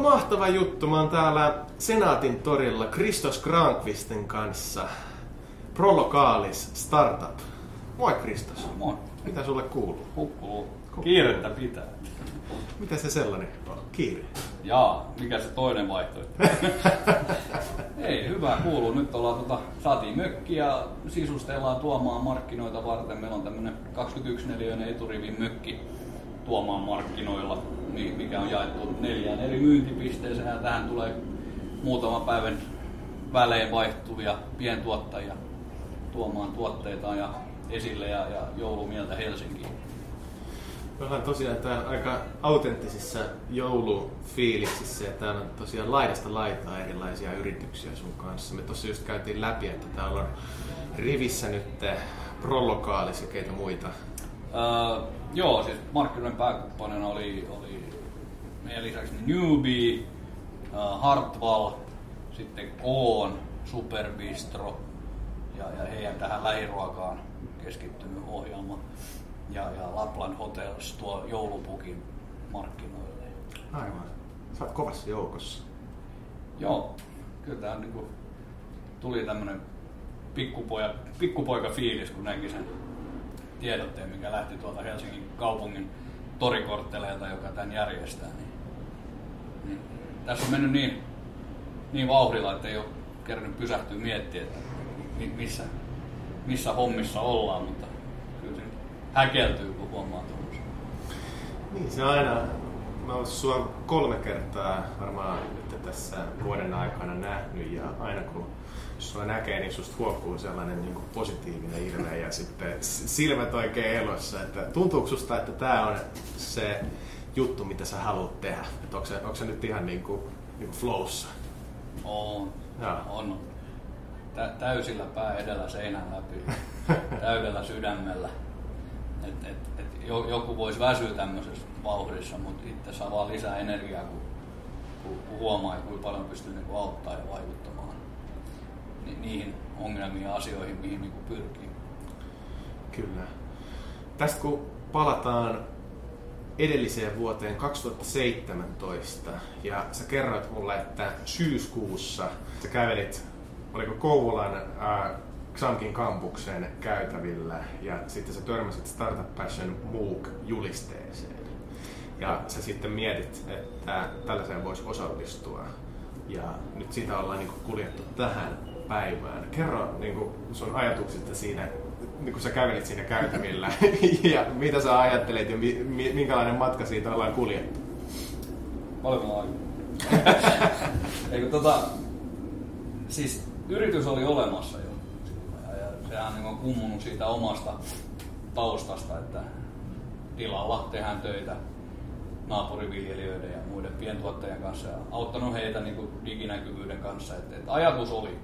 Oma mahtava juttu. Mä oon täällä Senaatin torilla Kristos Grankvisten kanssa. Prolokaalis Startup. Moi Kristos. Moi. Mitä sulle kuuluu? Hukkuu. Kiirettä pitää. Mitä se sellainen on? Kiire. Jaa, mikä se toinen vaihtoehto? Ei, hyvä kuuluu. Nyt ollaan, tota, saatiin mökki ja sisustellaan tuomaan markkinoita varten. Meillä on tämmönen 21 neliöinen eturivin mökki tuomaan markkinoilla, mikä on jaettu neljään eri myyntipisteeseen. Ja tähän tulee muutaman päivän välein vaihtuvia pientuottajia tuomaan tuotteitaan ja esille ja, ja joulumieltä Helsinkiin. Me ollaan tosiaan täällä aika autenttisissa joulufiiliksissä ja täällä on tosiaan laidasta laitaa erilaisia yrityksiä sun kanssa. Me tossa just käytiin läpi, että täällä on rivissä nyt Prolokaalis ja keitä muita. Uh, joo, siis markkinoiden pääkumppanina oli, oli meidän lisäksi Newbie, uh, Hartwall, sitten Koon, Superbistro ja, ja heidän tähän lähiruokaan keskittynyt ohjelma ja, ja Lapland Hotels tuo joulupukin markkinoille. Aivan. Sä oot kovassa joukossa. Joo, kyllä tämä niin kuin, tuli tämmönen pikkupoja, pikkupoika fiilis, kun näki sen tiedotteen, mikä lähti tuolta Helsingin kaupungin torikortteleilta, joka tämän järjestää. Niin, niin, tässä on mennyt niin, niin vauhdilla, että ei ole kerännyt pysähtyä miettiä, että missä, missä hommissa ollaan, mutta kyllä se häkeltyy, kun huomaa tuollaisen. Niin, se aina, mä oon sua kolme kertaa varmaan nyt tässä vuoden aikana nähnyt ja aina kun sua näkee, niin susta huokkuu sellainen niin kuin positiivinen ilme ja sitten silmät oikein elossa. Että tuntuuko susta, että tämä on se juttu, mitä sä haluat tehdä? Että onko, se, onko se nyt ihan niin kuin, niin kuin flowssa? On. Ja. On. Tä, täysillä pää edellä seinän läpi. täydellä sydämellä. Et, et, et joku voisi väsyä tämmöisessä vauhdissa, mutta itse saa vaan lisää energiaa, kun, kun huomaa, kuinka paljon pystyy niin auttaa ja vaikuttamaan niihin ongelmiin ja asioihin, mihin niin pyrkii. Kyllä. Tästä kun palataan edelliseen vuoteen 2017 ja sä kerroit mulle, että syyskuussa sä kävelit, oliko Kouvolan äh, Xamkin kampuksen käytävillä ja sitten sä törmäsit Startup Passion MOOC-julisteeseen. Ja sä sitten mietit, että tällaiseen voisi osallistua. Ja nyt sitä ollaan niin kuljettu tähän päivään. Kerro niin kuin sun ajatuksista siinä, niin kun sä kävelit siinä käytävillä ja mitä sä ajattelet ja mi, minkälainen matka siitä ollaan kuljettu? Paljon Eikö tota, siis yritys oli olemassa jo. Ja, ja sehän niin on kummunut siitä omasta taustasta, että tilalla tehdään töitä naapuriviljelijöiden ja muiden pientuottajien kanssa ja auttanut heitä niin kuin diginäkyvyyden kanssa. Et, et ajatus oli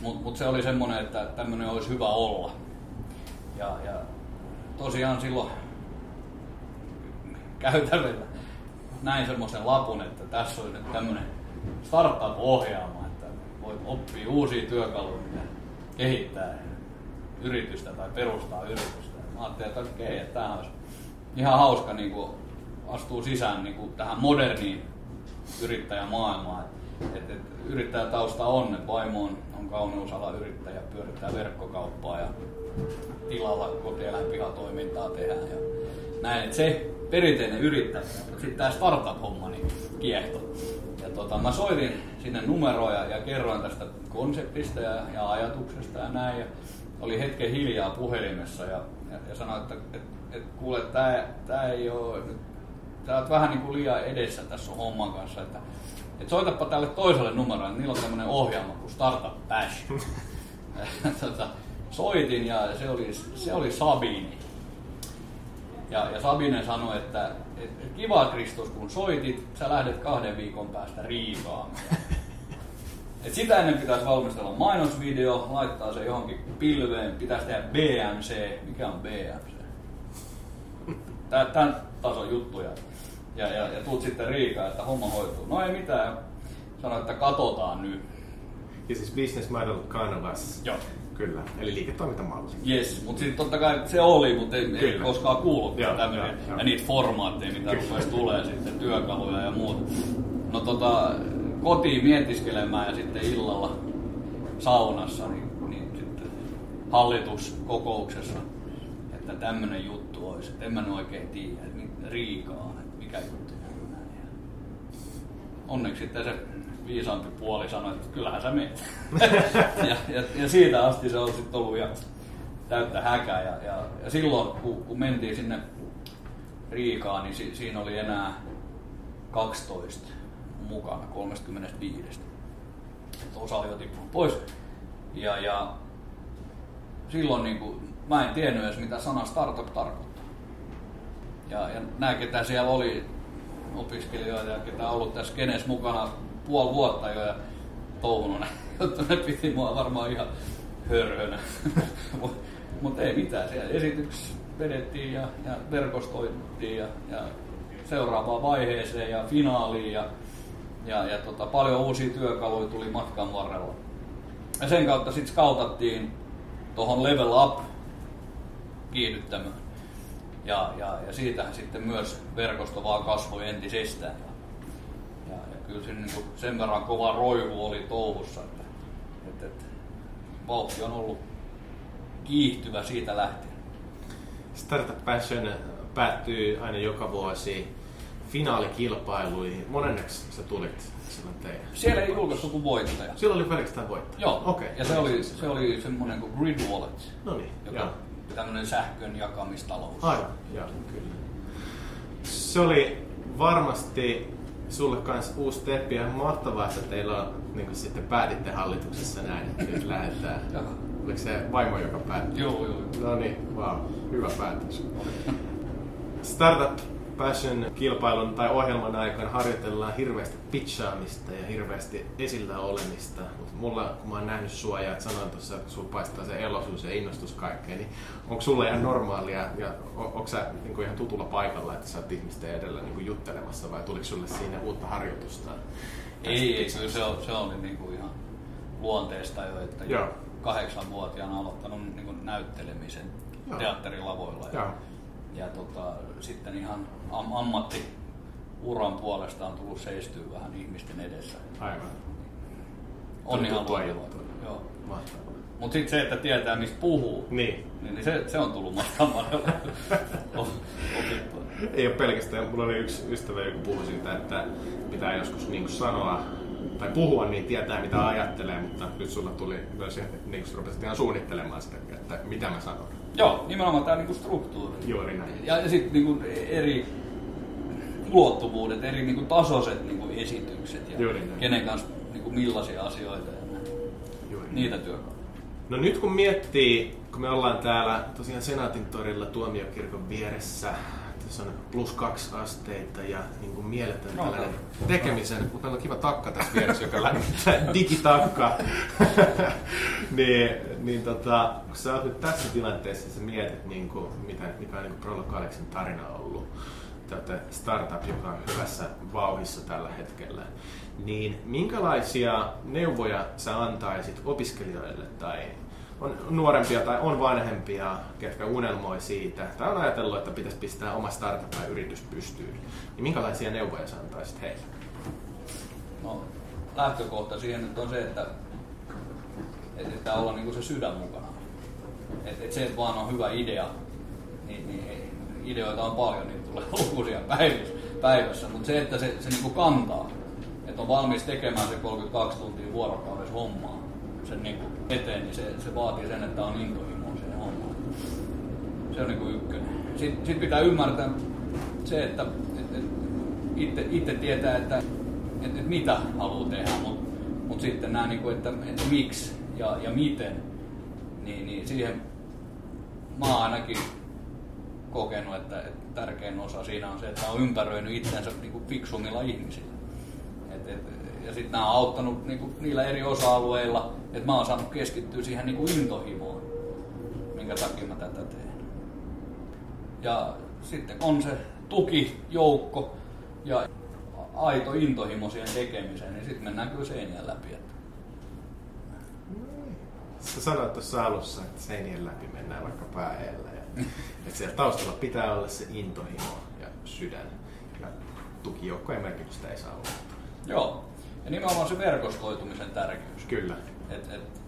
mutta mut se oli semmoinen, että tämmöinen olisi hyvä olla. Ja, ja tosiaan silloin käytävillä näin semmoisen lapun, että tässä oli nyt tämmöinen startup-ohjelma, että voit oppia uusia työkaluja, mitä kehittää yritystä tai perustaa yritystä. Mä ajattelin, että okei, että tämä olisi ihan hauska niin kuin astuu sisään niin kuin tähän moderniin yrittäjämaailmaan. Et, et, yrittäjätausta on, että vaimo on on kauneusalan yrittäjä, pyörittää verkkokauppaa ja tilalla kotieläinpihatoimintaa tehdään ja näin. Että se perinteinen yrittäjä, mutta sitten tämä startup-homma niin kiehto. Ja tota, mä soitin sinne numeroja ja kerroin tästä konseptista ja, ja ajatuksesta ja näin. Ja oli hetken hiljaa puhelimessa ja, ja, ja sanoin, että et, et, kuule, tämä tää ei ole sä oot vähän niin kuin liian edessä tässä homman kanssa, että että soitapa tälle toiselle numerolle, niillä on tämmöinen ohjelma kuin Startup Bash. tota, soitin ja se oli, se oli Sabini. Ja, ja Sabine sanoi, että et, et kiva Kristus, kun soitit, sä lähdet kahden viikon päästä Riikaan. Et sitä ennen pitäisi valmistella mainosvideo, laittaa se johonkin pilveen, pitäisi tehdä BMC. Mikä on BMC? Tämän tason juttuja ja, ja, ja tuut sitten Riikaan, että homma hoituu. No ei mitään, sano, että katsotaan nyt. Ja siis business model canvas. Joo. Kyllä, eli liiketoimintamalli. Yes, mutta sitten totta kai se oli, mutta ei, ei koskaan kuullut tämmöinen. Ja niitä formaatteja, mitä rupesi tulee sitten, työkaluja ja muut. No tota, kotiin mietiskelemään ja sitten illalla saunassa, niin, niin sitten hallituskokouksessa, että tämmöinen juttu olisi. En mä oikein tiedä, Riikaa, mikä juttu Onneksi sitten se viisaampi puoli sanoi, että kyllähän sä meet. ja, ja, ja, siitä asti se on sitten ollut ja täyttä häkää. Ja, ja, ja silloin, kun, kun mentiin sinne Riikaan, niin si, siinä oli enää 12 mukana 35. Et osa oli jo tippunut pois. Ja, ja silloin niin kuin, mä en tiennyt edes mitä sana startup tarkoittaa. Ja, ja nämä, ketä siellä oli, opiskelijoita ja ketä on ollut tässä kenes mukana puoli vuotta jo ja touhunut jotta ne piti mua varmaan ihan hörhönä. Mutta mut ei mitään, siellä esityksessä vedettiin ja, ja verkostoitettiin ja, ja seuraavaan vaiheeseen ja finaaliin ja, ja, ja tota, paljon uusia työkaluja tuli matkan varrella. Ja sen kautta sitten skautattiin tuohon Level Up kiihdyttämään. Ja, ja, ja siitähän sitten myös verkosto vaan kasvoi entisestään. Ja, ja, ja kyllä se, niin kuin sen verran kova roihu oli touhussa, että, että, että vauhti on ollut kiihtyvä siitä lähtien. Startup Passion päättyy aina joka vuosi finaalikilpailuihin. Monenneksi sä tulit silloin teidän? Siellä ei julkaistu kuin voittaja. Silloin oli pelkästään voittaja? Joo, Okei. ja se oli, se oli semmoinen kuin Grid Wallet, No niin, joka joo. Tämmöinen sähkön jakamistalous. Aivan, joo, kyllä. Se oli varmasti sulle kanssa uusi steppi ja mahtavaa, että teillä on, niin kuin sitten päätitte hallituksessa näin, että nyt lähdetään. Oliko se vaimo, joka päätti? Joo, joo. No niin, wow, hyvä päätös. Startup Passion kilpailun tai ohjelman aikana harjoitellaan hirveästi pitchaamista ja hirveästi esillä olemista. Mutta mulla, kun mä oon nähnyt sua ja sanoin tuossa, että sulla paistaa se elosuus ja innostus kaikkeen, niin onko sulla ihan normaalia ja on, onko sä niin kuin ihan tutulla paikalla, että sä oot ihmisten edellä niin kuin juttelemassa vai tuliko sulle siinä uutta harjoitusta? Ei, ei kyllä se, on, se oli niin kuin ihan luonteesta jo, että Joo. kahdeksanvuotiaana aloittanut niin kuin näyttelemisen Joo. teatterilavoilla. Ja, Joo. Ja tota, sitten ihan am, ammattiuran puolesta on tullut seistyä vähän ihmisten edessä. Aivan. On Tuli ihan tuttua luontevaa. juttua. Joo. Mahtavaa. Mutta sitten se, että tietää mistä puhuu, Niin. niin, se, se on tullut matkan. Ei ole pelkästään, mulla oli yksi ystävä, joka puhui siitä, että pitää joskus niin sanoa tai puhua, niin tietää mitä ajattelee, mutta nyt sulla tuli myös, niin kuin sä rupesit ihan suunnittelemaan sitä, että mitä mä sanon. Joo, nimenomaan tämä niinku struktuuri. Juuri näin. Ja, ja sitten niinku eri ulottuvuudet, eri niinku tasoiset niinku esitykset ja Juuri näin. kenen kanssa niinku millaisia asioita ja. Juuri näin. niitä työkaluja. No nyt kun miettii, kun me ollaan täällä tosiaan Senaatin torilla tuomiokirkon vieressä, plus kaksi asteita ja niin kuin mieletön No, tällainen no. tekemisen, mutta meillä on kiva takka tässä vieressä, joka lämmittää digitakka. niin, niin tota, kun sä oot nyt tässä tilanteessa, sä mietit, niin kuin, mitä, mikä on niin Prolo Kaleksin tarina ollut, olette startup, joka on hyvässä vauhissa tällä hetkellä, niin minkälaisia neuvoja sä antaisit opiskelijoille tai on nuorempia tai on vanhempia, ketkä unelmoi siitä, tai on ajatellut, että pitäisi pistää oma startup tai yritys pystyyn, niin minkälaisia neuvoja sä antaisit heille? No, lähtökohta siihen nyt on se, että että pitää olla niinku se sydän mukana. Et, et se, että vaan on hyvä idea, niin, niin ideoita on paljon, niin tulee lukuisia päivässä, päivässä. mutta se, että se, se niinku kantaa, että on valmis tekemään se 32 tuntia vuorokaudessa hommaa sen niinku eteen, niin se, se vaatii sen, että on intohimoa siihen hommaan. Se on niinku ykkönen. Sitten sit pitää ymmärtää se, että et, et itse, itse tietää, että et, et mitä haluaa tehdä, mutta mut sitten nämä, niinku, että, että miksi ja, ja miten, niin, niin siihen mä ainakin kokenut, että, että tärkein osa siinä on se, että on ympäröinyt itsensä niinku fiksummilla ihmisillä. Et, et, ja sitten nämä on auttanut niinku niillä eri osa-alueilla, että mä oon saanut keskittyä siihen niinku intohimoon, minkä takia mä tätä teen. Ja sitten on se tukijoukko ja aito intohimo siihen tekemiseen, niin sitten mennään kyllä seinien läpi. Että Sä sanoit tuossa alussa, että seinien läpi mennään vaikka pää edellä. Ja, että siellä taustalla pitää olla se intohimo ja sydän. Ja tukijoukkojen merkitystä ei saa olla. Joo. Ja nimenomaan se verkostoitumisen tärkeys. Kyllä. Et, et,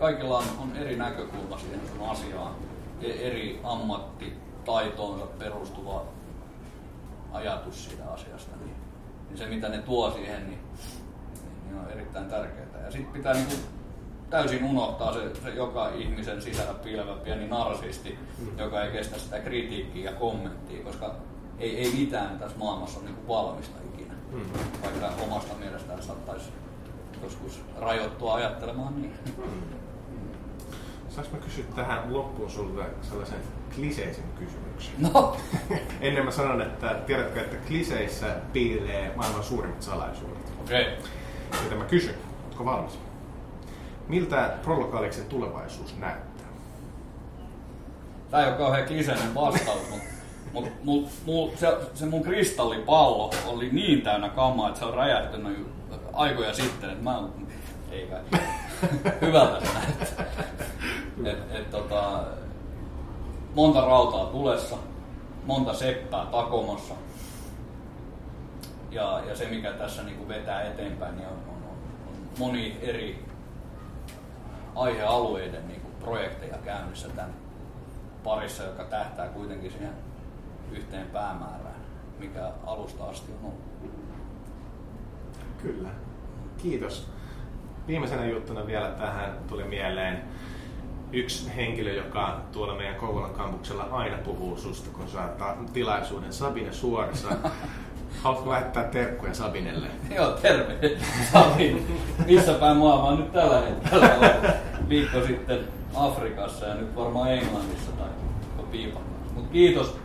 kaikilla on, on eri näkökulma siihen sun asiaan, e, eri ammattitaitoonsa perustuva ajatus siitä asiasta. Niin, niin se mitä ne tuo siihen, niin, niin on erittäin tärkeää. Ja sitten pitää niin kuin täysin unohtaa se, se joka ihmisen sisällä piilevä pieni narsisti, mm. joka ei kestä sitä kritiikkiä ja kommenttia, koska ei, ei mitään tässä maailmassa ole niin valmista ikinä. Mm. Vaikka omasta mielestään saattaisi joskus rajoittua ajattelemaan niin. Saanko mä kysyä tähän loppuun sinulle sellaisen kliseisen kysymyksen? No. Ennen mä sanon, että tiedätkö, että kliseissä piilee maailman suurimmat salaisuudet. Okei. Okay. Joten mä kysyn, onko valmis? Miltä Prolokaaliksen tulevaisuus näyttää? Tämä ei ole kauhean kliseinen vastaus, mutta mut, mut, mut, se, se mun kristallipallo oli niin täynnä kamaa, että se on räjähtynyt aikoja sitten, että mä ei kai. Hyvältä se näyttää. Et, et, tota, monta rautaa tulessa, monta seppää takomassa. Ja, ja se, mikä tässä niin kuin vetää eteenpäin, niin on, on, on, on moni eri aihealueiden niin kuin projekteja käynnissä tämän parissa, joka tähtää kuitenkin siihen yhteen päämäärään, mikä alusta asti on ollut. Kyllä. Kiitos. Viimeisenä juttuna vielä tähän tuli mieleen yksi henkilö, joka tuolla meidän Kouvolan kampuksella aina puhuu susta, kun saattaa tilaisuuden. Sabine Suorsa. Haluatko lähettää terkkuja Sabinelle? Joo, terve Sabine. Missä päin maailmaa nyt tällä hetkellä Viikko sitten Afrikassa ja nyt varmaan Englannissa tai piipan. Mutta kiitos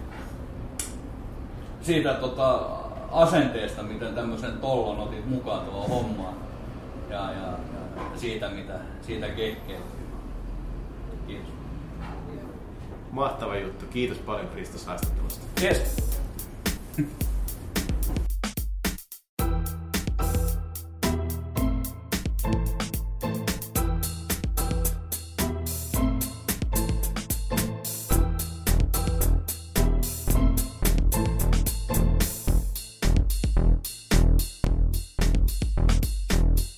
siitä tota, asenteesta, miten tämmöisen tollon otit mukaan tuohon hommaan. Ja, ja, ja siitä, mitä siitä kehkee. Kiitos. Mahtava juttu. Kiitos paljon Kristus haastattelusta. Yes.